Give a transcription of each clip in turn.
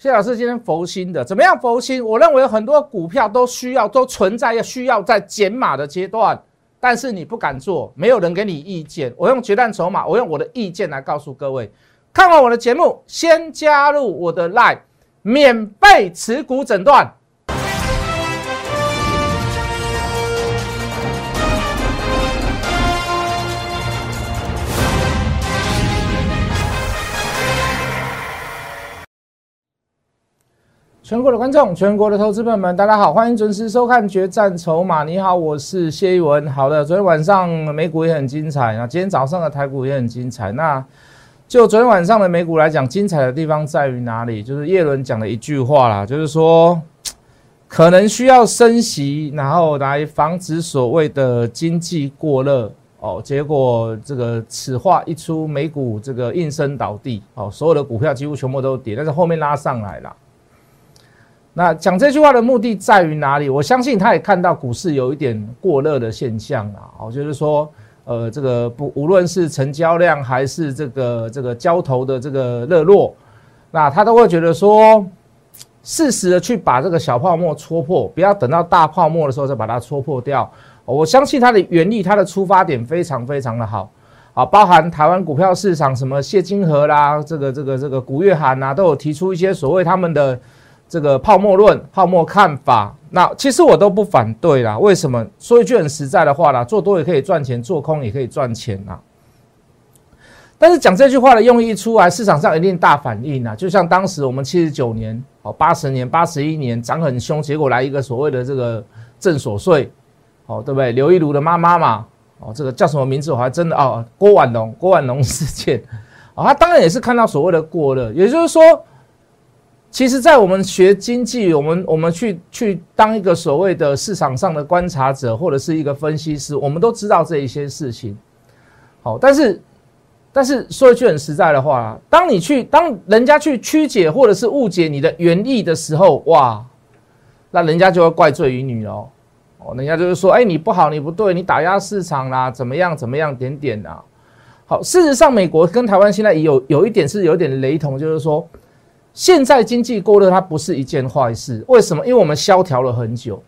谢老师今天佛心的怎么样？佛心，我认为很多股票都需要都存在要需要在减码的阶段，但是你不敢做，没有人给你意见。我用决战筹码，我用我的意见来告诉各位。看完我的节目，先加入我的 Line，免费持股诊断。全国的观众，全国的投资朋友们，大家好，欢迎准时收看《决战筹码》。你好，我是谢一文。好的，昨天晚上美股也很精彩啊，今天早上的台股也很精彩。那就昨天晚上的美股来讲，精彩的地方在于哪里？就是叶伦讲了一句话啦，就是说可能需要升息，然后来防止所谓的经济过热哦。结果这个此话一出，美股这个应声倒地哦，所有的股票几乎全部都跌，但是后面拉上来了。那讲这句话的目的在于哪里？我相信他也看到股市有一点过热的现象啦。哦，就是说，呃，这个不无论是成交量还是这个这个交投的这个热络，那他都会觉得说，适时的去把这个小泡沫戳破，不要等到大泡沫的时候再把它戳破掉。我相信他的原理，他的出发点非常非常的好。啊，包含台湾股票市场什么谢金河啦，这个这个这个古月涵呐，都有提出一些所谓他们的。这个泡沫论、泡沫看法，那其实我都不反对啦。为什么？说一句很实在的话啦，做多也可以赚钱，做空也可以赚钱啊。但是讲这句话的用意出来，市场上一定大反应啊。就像当时我们七十九年、哦八十年、八十一年涨很凶，结果来一个所谓的这个正所税，哦对不对？刘一如的妈妈嘛，哦这个叫什么名字？我还真的哦，郭婉龙，郭婉龙事件，啊，他当然也是看到所谓的过热，也就是说。其实，在我们学经济，我们我们去去当一个所谓的市场上的观察者，或者是一个分析师，我们都知道这一些事情。好，但是但是说一句很实在的话，当你去当人家去曲解或者是误解你的原意的时候，哇，那人家就会怪罪于你哦。哦，人家就是说，哎，你不好，你不对，你打压市场啦，怎么样怎么样，点点啊。好，事实上，美国跟台湾现在有有一点是有点雷同，就是说。现在经济过热，它不是一件坏事。为什么？因为我们萧条了很久。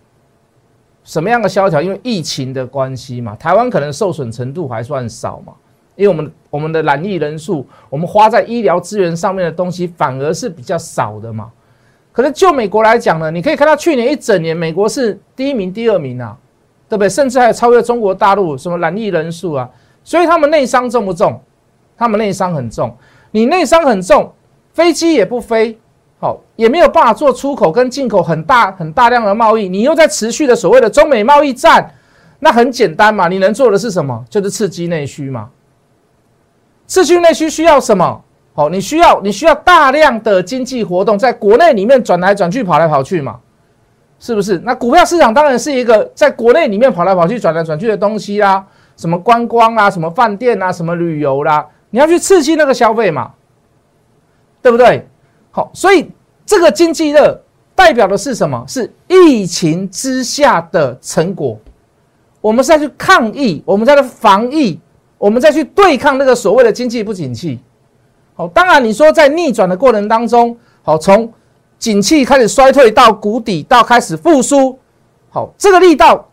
什么样的萧条？因为疫情的关系嘛。台湾可能受损程度还算少嘛，因为我们我们的染疫人数，我们花在医疗资源上面的东西反而是比较少的嘛。可是就美国来讲呢，你可以看到去年一整年，美国是第一名、第二名啊，对不对？甚至还超越中国大陆什么染疫人数啊。所以他们内伤重不重？他们内伤很重。你内伤很重。飞机也不飞，好，也没有办法做出口跟进口很大很大量的贸易。你又在持续的所谓的中美贸易战，那很简单嘛，你能做的是什么？就是刺激内需嘛。刺激内需需要什么？好，你需要你需要大量的经济活动在国内里面转来转去跑来跑去嘛，是不是？那股票市场当然是一个在国内里面跑来跑去转来转去的东西啦，什么观光啊，什么饭店啊，什么旅游啦，你要去刺激那个消费嘛。对不对？好，所以这个经济热代表的是什么？是疫情之下的成果。我们是在去抗疫，我们在去防疫，我们在去对抗那个所谓的经济不景气。好，当然你说在逆转的过程当中，好，从景气开始衰退到谷底到开始复苏，好，这个力道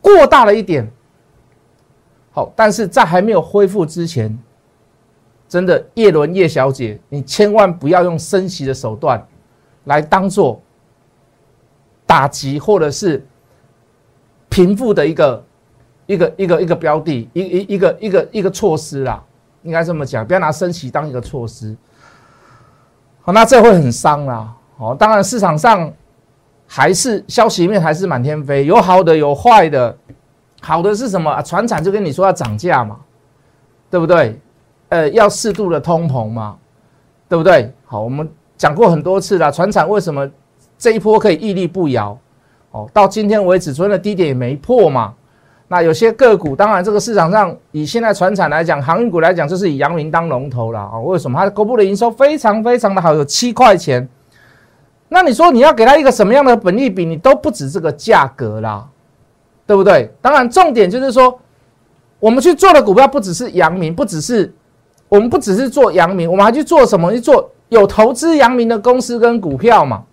过大了一点。好，但是在还没有恢复之前。真的，叶伦叶小姐，你千万不要用升息的手段来当做打击或者是贫富的一个一个一个一个标的，一一一个一个一个措施啦，应该这么讲，不要拿升息当一个措施。好，那这会很伤啦。哦，当然市场上还是消息面还是满天飞，有好的有坏的。好的是什么？船产就跟你说要涨价嘛，对不对？呃，要适度的通膨嘛，对不对？好，我们讲过很多次了，船产为什么这一波可以屹立不摇？哦，到今天为止，昨天的低点也没破嘛。那有些个股，当然这个市场上以现在船产来讲，航运股来讲，就是以阳明当龙头了啊。为什么？它的公布的营收非常非常的好，有七块钱。那你说你要给它一个什么样的本利比，你都不止这个价格啦，对不对？当然，重点就是说，我们去做的股票不只是阳明，不只是。我们不只是做阳明，我们还去做什么？去做有投资阳明的公司跟股票嘛。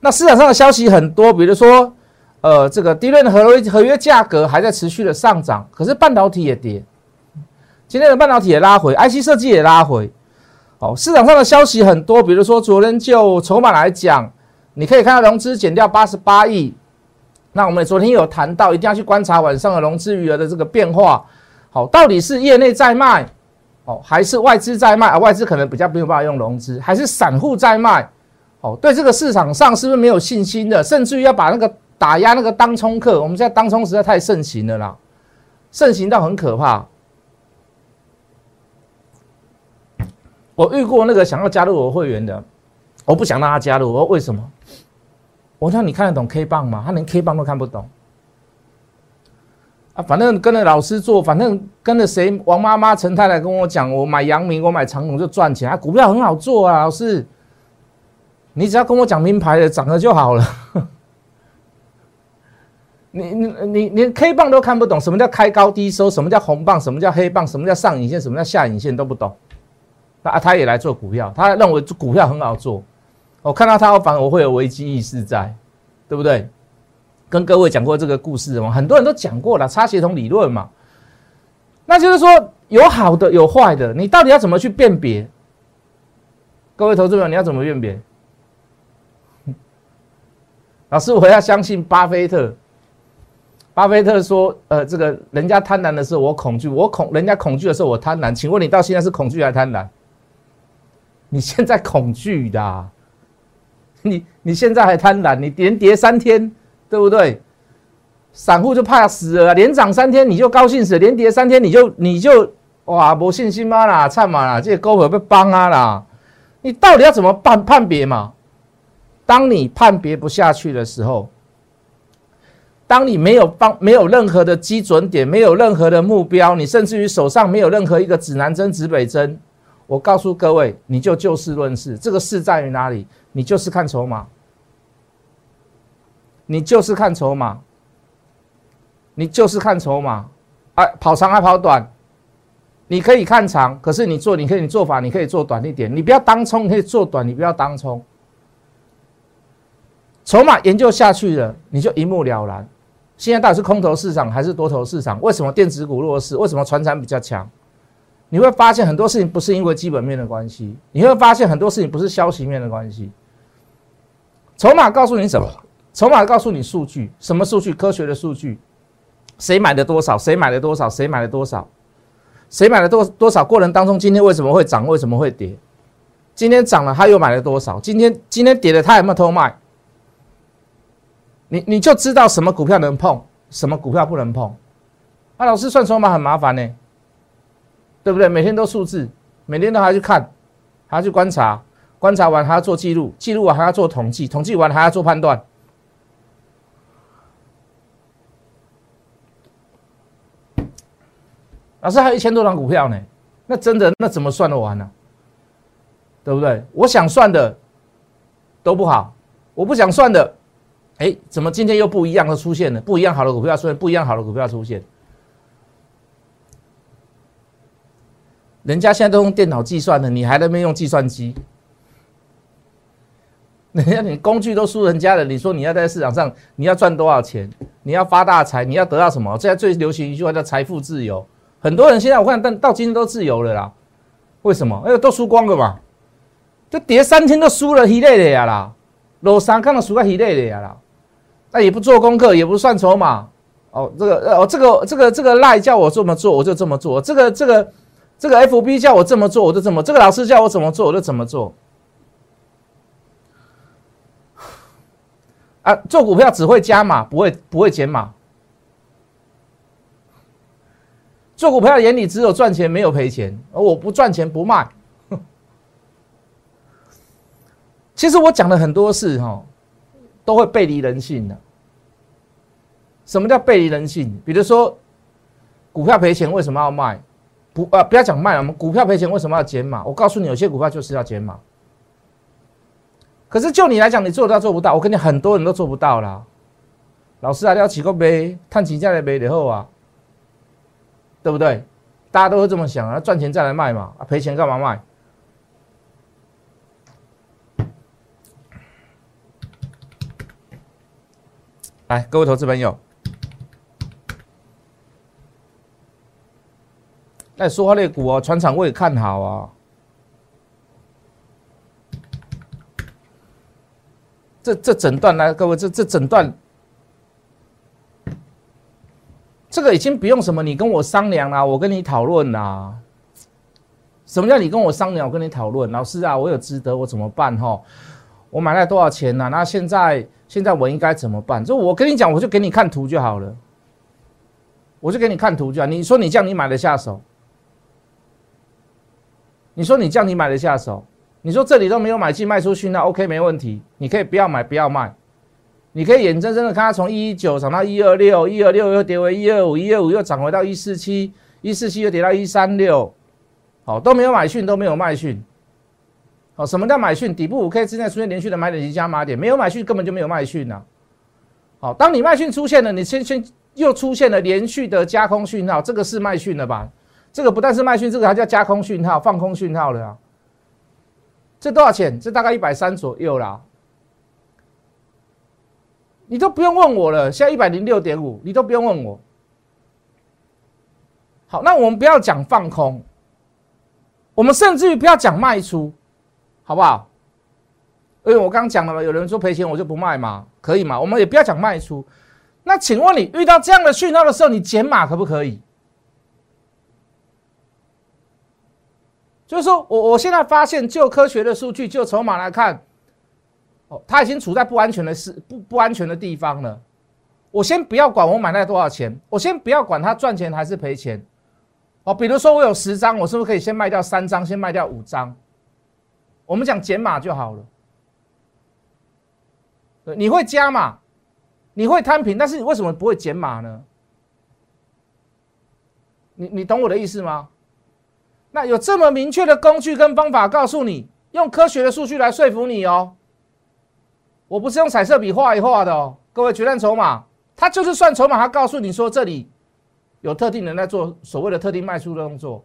那市场上的消息很多，比如说，呃，这个低润的合约合约价格还在持续的上涨，可是半导体也跌。今天的半导体也拉回，IC 设计也拉回。哦，市场上的消息很多，比如说昨天就筹码来讲，你可以看到融资减掉八十八亿。那我们昨天有谈到，一定要去观察晚上的融资余额的这个变化。好，到底是业内在卖，哦，还是外资在卖？啊，外资可能比较没有办法用融资，还是散户在卖？哦，对这个市场上是不是没有信心的？甚至于要把那个打压那个当冲客，我们现在当冲实在太盛行了啦，盛行到很可怕。我遇过那个想要加入我会员的，我不想让他加入。我说为什么？我说你看得懂 K 棒吗？他连 K 棒都看不懂。啊，反正跟着老师做，反正跟着谁，王妈妈、陈太太跟我讲，我买阳明，我买长虹就赚钱。啊，股票很好做啊，老师，你只要跟我讲名牌的涨了就好了。你你你连 K 棒都看不懂，什么叫开高低收？什么叫红棒？什么叫黑棒？什么叫上影线？什么叫下影线都不懂。啊，他也来做股票，他认为股票很好做。我看到他，我反而我会有危机意识在，对不对？跟各位讲过这个故事吗？很多人都讲过了，差协同理论嘛。那就是说，有好的，有坏的，你到底要怎么去辨别？各位投资者，你要怎么辨别？老师，我要相信巴菲特。巴菲特说：“呃，这个人家贪婪的时候，我恐惧；我恐人家恐惧的时候，我贪婪。请问你到现在是恐惧还是贪婪？”你现在恐惧的，你你现在还贪婪，你连跌三天，对不对？散户就怕死了，连涨三天你就高兴死，连跌三天你就你就哇没信心嘛啦，惨嘛啦，这些高手被帮啊啦，你到底要怎么判判别嘛？当你判别不下去的时候，当你没有帮没有任何的基准点，没有任何的目标，你甚至于手上没有任何一个指南针、指北针。我告诉各位，你就就事论事。这个事在于哪里？你就是看筹码，你就是看筹码，你就是看筹码。哎，跑长还跑短？你可以看长，可是你做，你可以你做法，你可以做短一点。你不要当冲，可以做短，你不要当冲。筹码研究下去了，你就一目了然。现在到底是空头市场还是多头市场？为什么电子股弱势？为什么船产比较强？你会发现很多事情不是因为基本面的关系，你会发现很多事情不是消息面的关系。筹码告诉你什么？筹码告诉你数据，什么数据？科学的数据。谁买了多少？谁买了多少？谁买了多少？谁买了多多少？过程当中，今天为什么会涨？为什么会跌？今天涨了，他又买了多少？今天今天跌了，他有没有偷卖？你你就知道什么股票能碰，什么股票不能碰。啊，老师算筹码很麻烦呢。对不对？每天都数字，每天都还要去看，还要去观察，观察完还要做记录，记录完还要做统计，统计完还要做判断。老师还有一千多张股票呢，那真的那怎么算得完呢？对不对？我想算的都不好，我不想算的，哎，怎么今天又不一样的出现了？不一样好的股票出现，不一样好的股票出现。人家现在都用电脑计算了，你还那边用计算机？人家你工具都输人家了，你说你要在市场上你要赚多少钱？你要发大财？你要得到什么？现在最流行一句话叫财富自由。很多人现在我看，但到今天都自由了啦。为什么？因为，都输光了嘛？就跌三天都输了一累的呀啦，落三看到输个一累的呀啦。那也不做功课，也不算筹码。哦，这个哦，这个这个这个赖叫我这么做，我就这么做。这个这个。这个 F B 叫我这么做，我就这么；这个老师叫我怎么做，我就怎么做。啊，做股票只会加码，不会不会减码。做股票眼里只有赚钱，没有赔钱。而我不赚钱不卖。其实我讲的很多事哈，都会背离人性的。什么叫背离人性？比如说，股票赔钱为什么要卖？不啊，不要讲卖了。我们股票赔钱为什么要减码？我告诉你，有些股票就是要减码。可是就你来讲，你做得到做不到？我跟你很多人都做不到啦。老师啊，要起个杯，探起价来杯以后啊，对不对？大家都是这么想啊，赚钱再来卖嘛，啊，赔钱干嘛卖？来，各位投资朋友，那说话类股哦，全场我也看好啊。这这整段来，各位这这整段。这个已经不用什么你跟我商量啦，我跟你讨论啦。什么叫你跟我商量？我跟你讨论，老师啊，我有值得，我怎么办？哈，我买了多少钱呢？那现在现在我应该怎么办？就我跟你讲，我就给你看图就好了，我就给你看图就好。你说你这样你买得下手？你说你这样你买得下手？你说这里都没有买进卖出去，那 OK 没问题，你可以不要买不要卖，你可以眼睁睁的看它从一一九涨到一二六，一二六又跌回一二五，一二五又涨回到一四七，一四七又跌到一三六。好，都没有买讯，都没有卖讯。好，什么叫买讯？底部五 K 之内出现连续的买点及加码点，没有买讯根本就没有卖讯呐。好，当你卖讯出现了，你先先又出现了连续的加空讯号，这个是卖讯了吧？这个不但是卖讯，这个还叫加空讯号、放空讯号了啊。这多少钱？这大概一百三左右啦。你都不用问我了，现在一百零六点五，你都不用问我。好，那我们不要讲放空。我们甚至于不要讲卖出，好不好？因为我刚讲了嘛，有人说赔钱我就不卖嘛，可以嘛？我们也不要讲卖出。那请问你遇到这样的讯号的时候，你减码可不可以？就是说我我现在发现，就科学的数据，就筹码来看，哦，它已经处在不安全的事不不安全的地方了。我先不要管我买了多少钱，我先不要管它赚钱还是赔钱。哦，比如说我有十张，我是不是可以先卖掉三张，先卖掉五张？我们讲减码就好了。你会加码，你会摊平，但是你为什么不会减码呢？你你懂我的意思吗？那有这么明确的工具跟方法告诉你，用科学的数据来说服你哦。我不是用彩色笔画一画的哦，各位决战筹码，它就是算筹码，它告诉你说这里。有特定人在做所谓的特定卖出的动作，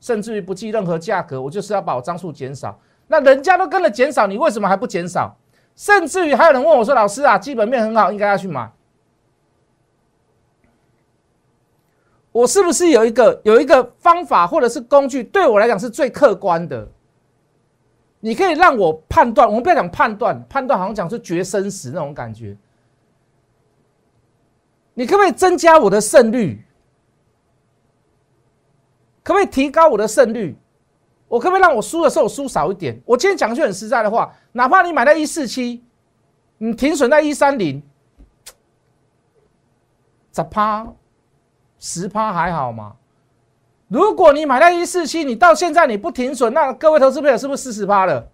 甚至于不计任何价格，我就是要把我张数减少。那人家都跟着减少，你为什么还不减少？甚至于还有人问我说：“老师啊，基本面很好，应该要去买。”我是不是有一个有一个方法或者是工具，对我来讲是最客观的？你可以让我判断，我们不要讲判断，判断好像讲是决生死那种感觉。你可不可以增加我的胜率？可不可以提高我的胜率？我可不可以让我输的时候输少一点？我今天讲句很实在的话，哪怕你买在一四七，你停损在一三零，十趴、十趴还好吗？如果你买在一四七，你到现在你不停损，那各位投资朋友是不是四十趴了？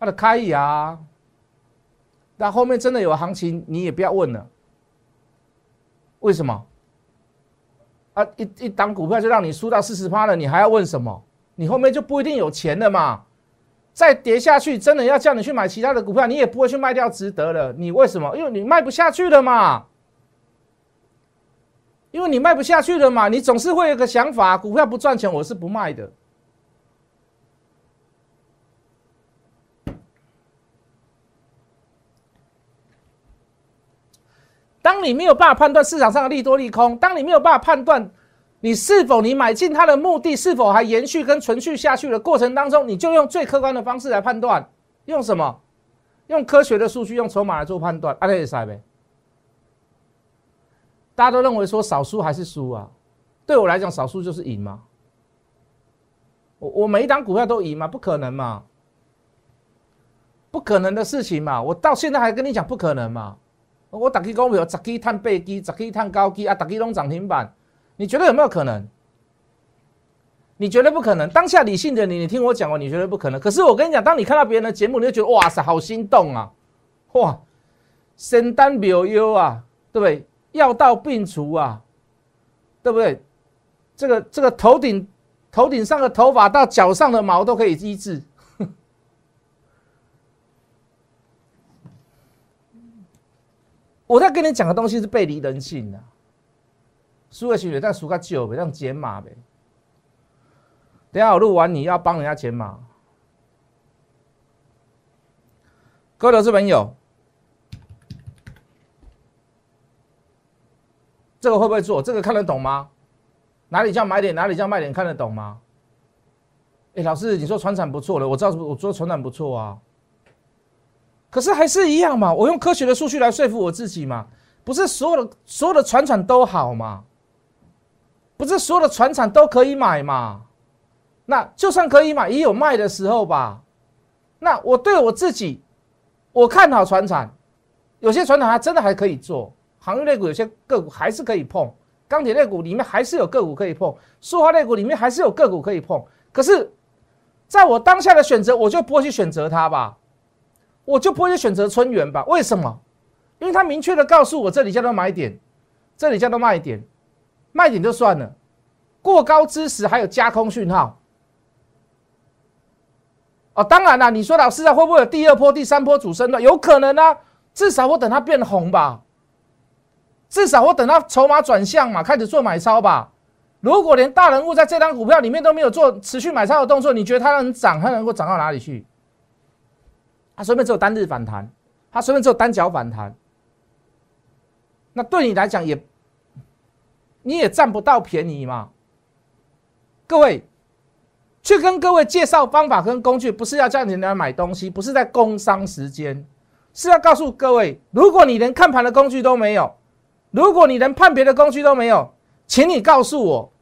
它的开牙，那后面真的有行情，你也不要问了。为什么？啊，一一档股票就让你输到四十趴了，你还要问什么？你后面就不一定有钱了嘛。再跌下去，真的要叫你去买其他的股票，你也不会去卖掉，值得了。你为什么？因为你卖不下去了嘛。因为你卖不下去了嘛，你总是会有个想法，股票不赚钱，我是不卖的。当你没有办法判断市场上的利多利空，当你没有办法判断你是否你买进它的目的是否还延续跟存续下去的过程当中，你就用最客观的方式来判断，用什么？用科学的数据，用筹码来做判断。阿雷塞呗，大家都认为说少输还是输啊？对我来讲，少输就是赢嘛。我我每一档股票都赢吗？不可能嘛，不可能的事情嘛。我到现在还跟你讲不可能嘛。我打基股票，十基探背基，十基探高基啊，打基拢涨停板，你觉得有没有可能？你觉得不可能？当下理性的你，你听我讲哦，你觉得不可能。可是我跟你讲，当你看到别人的节目，你就觉得哇塞，好心动啊！哇，身单表优啊，对不对？药到病除啊，对不对？这个这个头顶头顶上的头发到脚上的毛都可以医治。我在跟你讲的东西是背离人性的，输了钱，但输个久呗，让减码呗。等下我录完，你要帮人家减码。各位投资朋友，这个会不会做？这个看得懂吗？哪里叫买点，哪里叫卖点，看得懂吗？哎，老师，你说船产不错了，我知道我说船产不错啊，可是还是一样嘛，我用科学的数据来说服我自己嘛，不是所有的所有的船产都好嘛，不是所有的船产都可以买嘛，那就算可以买，也有卖的时候吧。那我对我自己，我看好船产，有些船产它真的还可以做，航运类股有些个股还是可以碰。钢铁类股里面还是有个股可以碰，塑化类股里面还是有个股可以碰。可是，在我当下的选择，我就不会去选择它吧，我就不会去选择春源吧？为什么？因为它明确的告诉我，这里叫做买点，这里叫做卖点，卖点就算了，过高之时还有加空讯号。哦，当然啦，你说老师啊，会不会有第二波、第三波主升段？有可能啊，至少我等它变红吧。至少我等到筹码转向嘛，开始做买超吧。如果连大人物在这张股票里面都没有做持续买超的动作，你觉得它能涨？它能够涨到哪里去？它随便只有单日反弹，它随便只有单脚反弹，那对你来讲也，你也占不到便宜嘛。各位，去跟各位介绍方法跟工具，不是要叫你来买东西，不是在工商时间，是要告诉各位，如果你连看盘的工具都没有。如果你连判别的工具都没有，请你告诉我，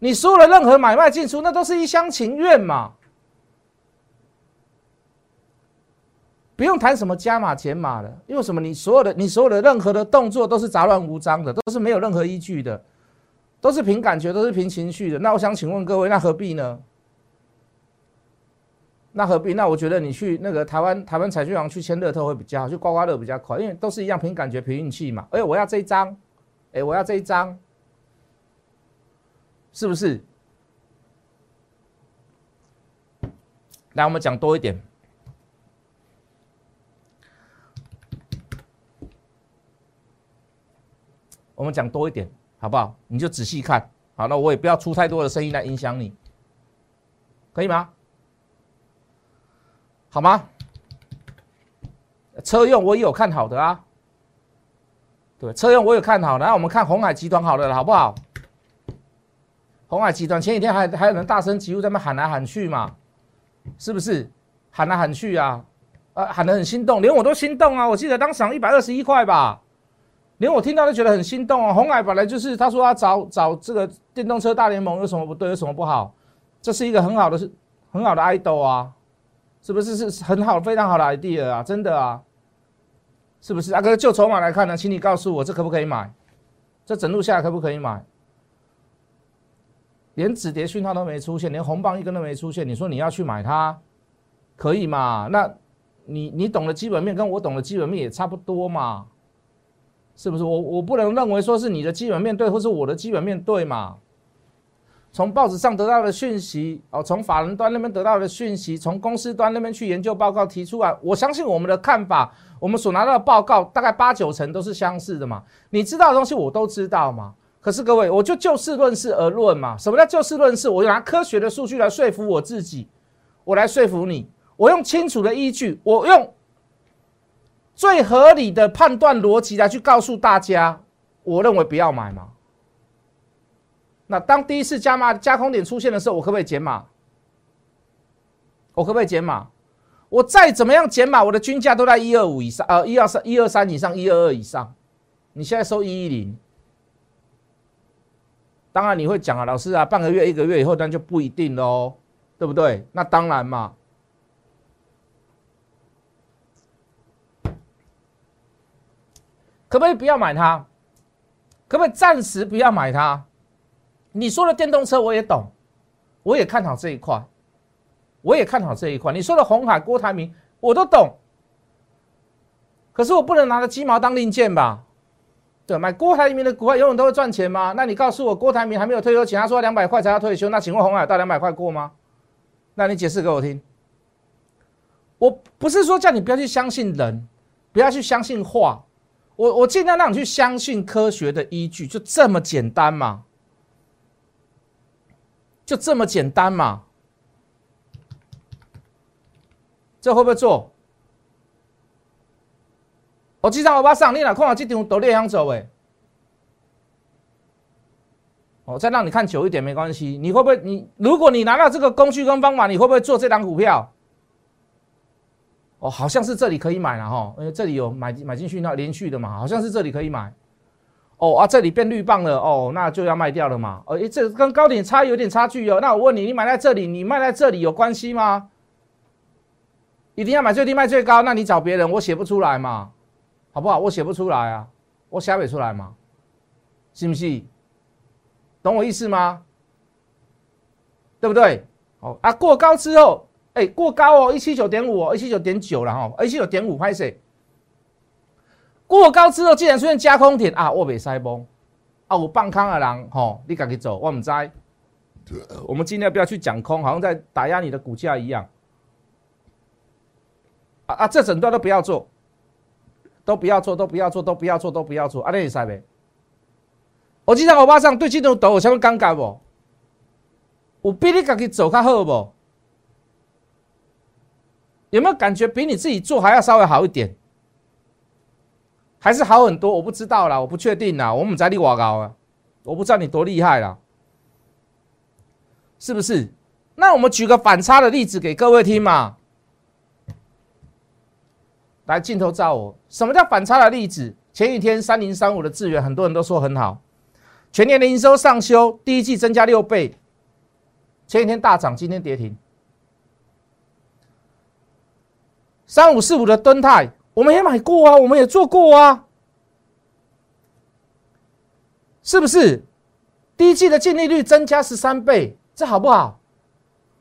你所有的任何买卖进出，那都是一厢情愿嘛？不用谈什么加码减码的，因为什么？你所有的你所有的任何的动作都是杂乱无章的，都是没有任何依据的，都是凭感觉，都是凭情绪的。那我想请问各位，那何必呢？那何必？那我觉得你去那个台湾台湾彩券行去签乐透会比较好，去刮刮乐比较快，因为都是一样凭感觉凭运气嘛。哎，我要这一张，哎，我要这一张，是不是？来，我们讲多一点，我们讲多一点，好不好？你就仔细看，好，那我也不要出太多的声音来影响你，可以吗？好吗？车用我也有看好的啊，对，车用我有看好的。那我们看红海集团好了，好不好？红海集团前几天还还有人大声疾呼在那喊来喊去嘛，是不是？喊来喊去啊，啊，喊得很心动，连我都心动啊！我记得当时一百二十一块吧，连我听到都觉得很心动啊。红海本来就是他说要找找这个电动车大联盟，有什么不对？有什么不好？这是一个很好的是很好的 idol 啊。是不是是很好、非常好的 idea 啊？真的啊，是不是？阿哥就筹码来看呢，请你告诉我，这可不可以买？这整路下来可不可以买？连止跌讯号都没出现，连红棒一根都没出现，你说你要去买它，可以吗？那你你懂的基本面跟我懂的基本面也差不多嘛？是不是？我我不能认为说是你的基本面对，或是我的基本面对嘛？从报纸上得到的讯息，哦，从法人端那边得到的讯息，从公司端那边去研究报告提出来，我相信我们的看法，我们所拿到的报告大概八九成都是相似的嘛。你知道的东西我都知道嘛。可是各位，我就就事论事而论嘛。什么叫就事论事？我拿科学的数据来说服我自己，我来说服你，我用清楚的依据，我用最合理的判断逻辑来去告诉大家，我认为不要买嘛。那当第一次加码加空点出现的时候，我可不可以减码？我可不可以减码？我再怎么样减码，我的均价都在一二五以上，呃，一二三一二三以上，一二二以上。你现在收一一零，当然你会讲啊，老师啊，半个月一个月以后那就不一定喽，对不对？那当然嘛，可不可以不要买它？可不可以暂时不要买它？你说的电动车我也懂，我也看好这一块，我也看好这一块。你说的红海、郭台铭我都懂，可是我不能拿着鸡毛当令箭吧？对，买郭台铭的股票永远都会赚钱吗？那你告诉我，郭台铭还没有退休前，他说两百块才要退休，那请问红海到两百块过吗？那你解释给我听。我不是说叫你不要去相信人，不要去相信话，我我尽量让你去相信科学的依据，就这么简单嘛。就这么简单嘛？这会不会做？我机场我把上你哪看到这张都列想走诶？哦，再让你看久一点没关系。你会不会？你如果你拿到这个工具跟方法，你会不会做这档股票？哦，好像是这里可以买了哈，因为这里有买买进去那连续的嘛，好像是这里可以买。哦啊，这里变绿棒了哦，那就要卖掉了嘛。哦，这跟高点差有点差距哦。那我问你，你买在这里，你卖在这里有关系吗？一定要买最低卖最高？那你找别人，我写不出来嘛，好不好？我写不出来啊，我写不出来嘛，是不是？懂我意思吗？对不对？哦啊，过高之后，哎，过高哦，一七九点五哦，一七九点九了哈，一七九点五拍谁。过高之后，竟然出现加空点啊，我被塞崩啊，我放空的人吼，你赶紧走，我唔知。我们尽量不要去讲空，好像在打压你的股价一样。啊啊，这整段都不要做，都不要做，都不要做，都不要做，都不要做，啊，你塞呗。我经常我巴上对这种抖有什么尴尬不？我比你自己走较好不？有没有感觉比你自己做还要稍微好一点？还是好很多？我不知道啦，我不确定啦。我们在你瓦高啊，我不知道你多厉害啦，是不是？那我们举个反差的例子给各位听嘛。来，镜头照我。什么叫反差的例子？前几天三零三五的资源，很多人都说很好。全年的营收上修，第一季增加六倍，前几天大涨，今天跌停。三五四五的敦泰，我们也买过啊，我们也做过啊，是不是？第一季的净利率增加十三倍，这好不好？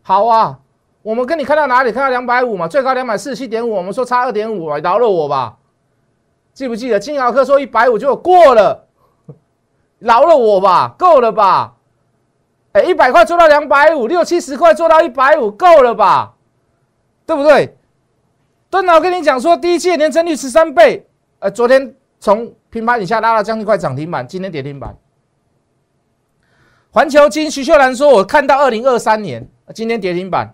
好啊，我们跟你看到哪里？看到两百五嘛，最高两百四十七点五，我们说差二点五，饶了我吧。记不记得金豪科说一百五就过了？饶了我吧，够了吧？哎，一百块做到两百五，六七十块做到一百五，够了吧？对不对？敦老跟你讲说，第一季年增率十三倍，呃，昨天从平盘以下拉到将近快涨停板，今天跌停板。环球金徐秀兰说，我看到二零二三年，今天跌停板。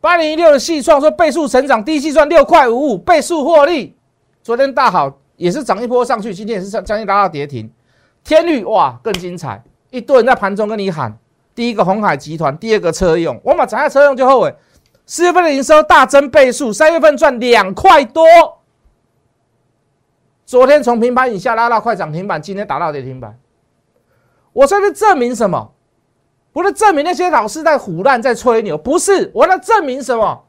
八零一六的细创说，倍数成长，第一季赚六块五五，倍数获利，昨天大好，也是涨一波上去，今天也是将将近拉到跌停。天律哇更精彩，一堆人在盘中跟你喊：第一个红海集团，第二个车用。我马涨下车用就后悔。四月份的营收大增倍数，三月份赚两块多。昨天从平盘以下拉到快涨停板，今天打到跌停板。我在这证明什么？不是证明那些老师在胡乱在吹牛，不是。我在证明什么？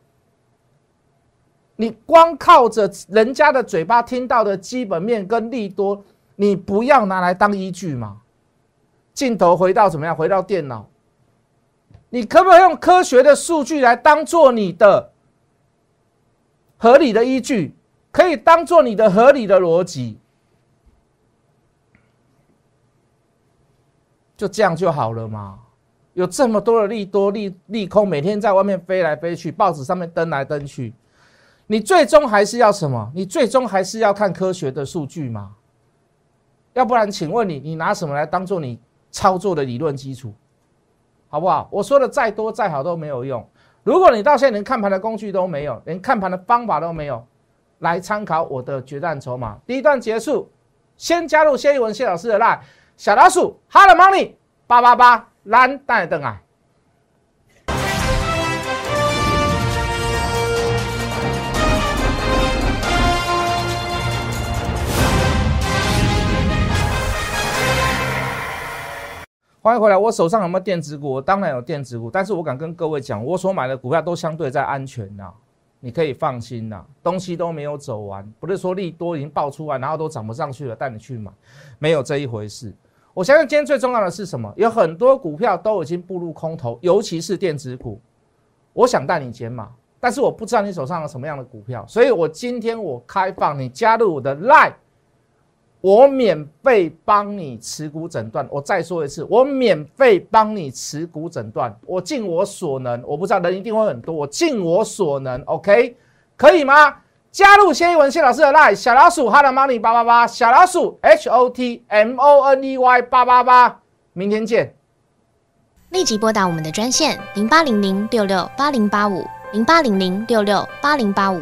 你光靠着人家的嘴巴听到的基本面跟利多。你不要拿来当依据嘛？镜头回到怎么样？回到电脑，你可不可以用科学的数据来当做你的合理的依据？可以当做你的合理的逻辑，就这样就好了嘛？有这么多的利多利利空，每天在外面飞来飞去，报纸上面登来登去，你最终还是要什么？你最终还是要看科学的数据嘛？要不然，请问你，你拿什么来当做你操作的理论基础，好不好？我说的再多再好都没有用。如果你到现在连看盘的工具都没有，连看盘的方法都没有，来参考我的决战筹码。第一段结束，先加入谢一文谢老师的 line 小老鼠 Hello Money 八八八蓝带灯啊。欢迎回来，我手上有没有电子股？当然有电子股，但是我敢跟各位讲，我所买的股票都相对在安全呐，你可以放心呐，东西都没有走完，不是说利多已经爆出来，然后都涨不上去了，带你去买，没有这一回事。我相信今天最重要的是什么？有很多股票都已经步入空头，尤其是电子股，我想带你减码，但是我不知道你手上有什么样的股票，所以我今天我开放你加入我的 Line。我免费帮你持股诊断，我再说一次，我免费帮你持股诊断，我尽我所能，我不知道人一定会很多，我尽我所能，OK，可以吗？加入谢一文谢老师的 line 小老鼠 Hot Money 八八八，小老鼠 H O T M O N E Y 八八八，明天见。立即拨打我们的专线零八零零六六八零八五。零八零零六六八零八五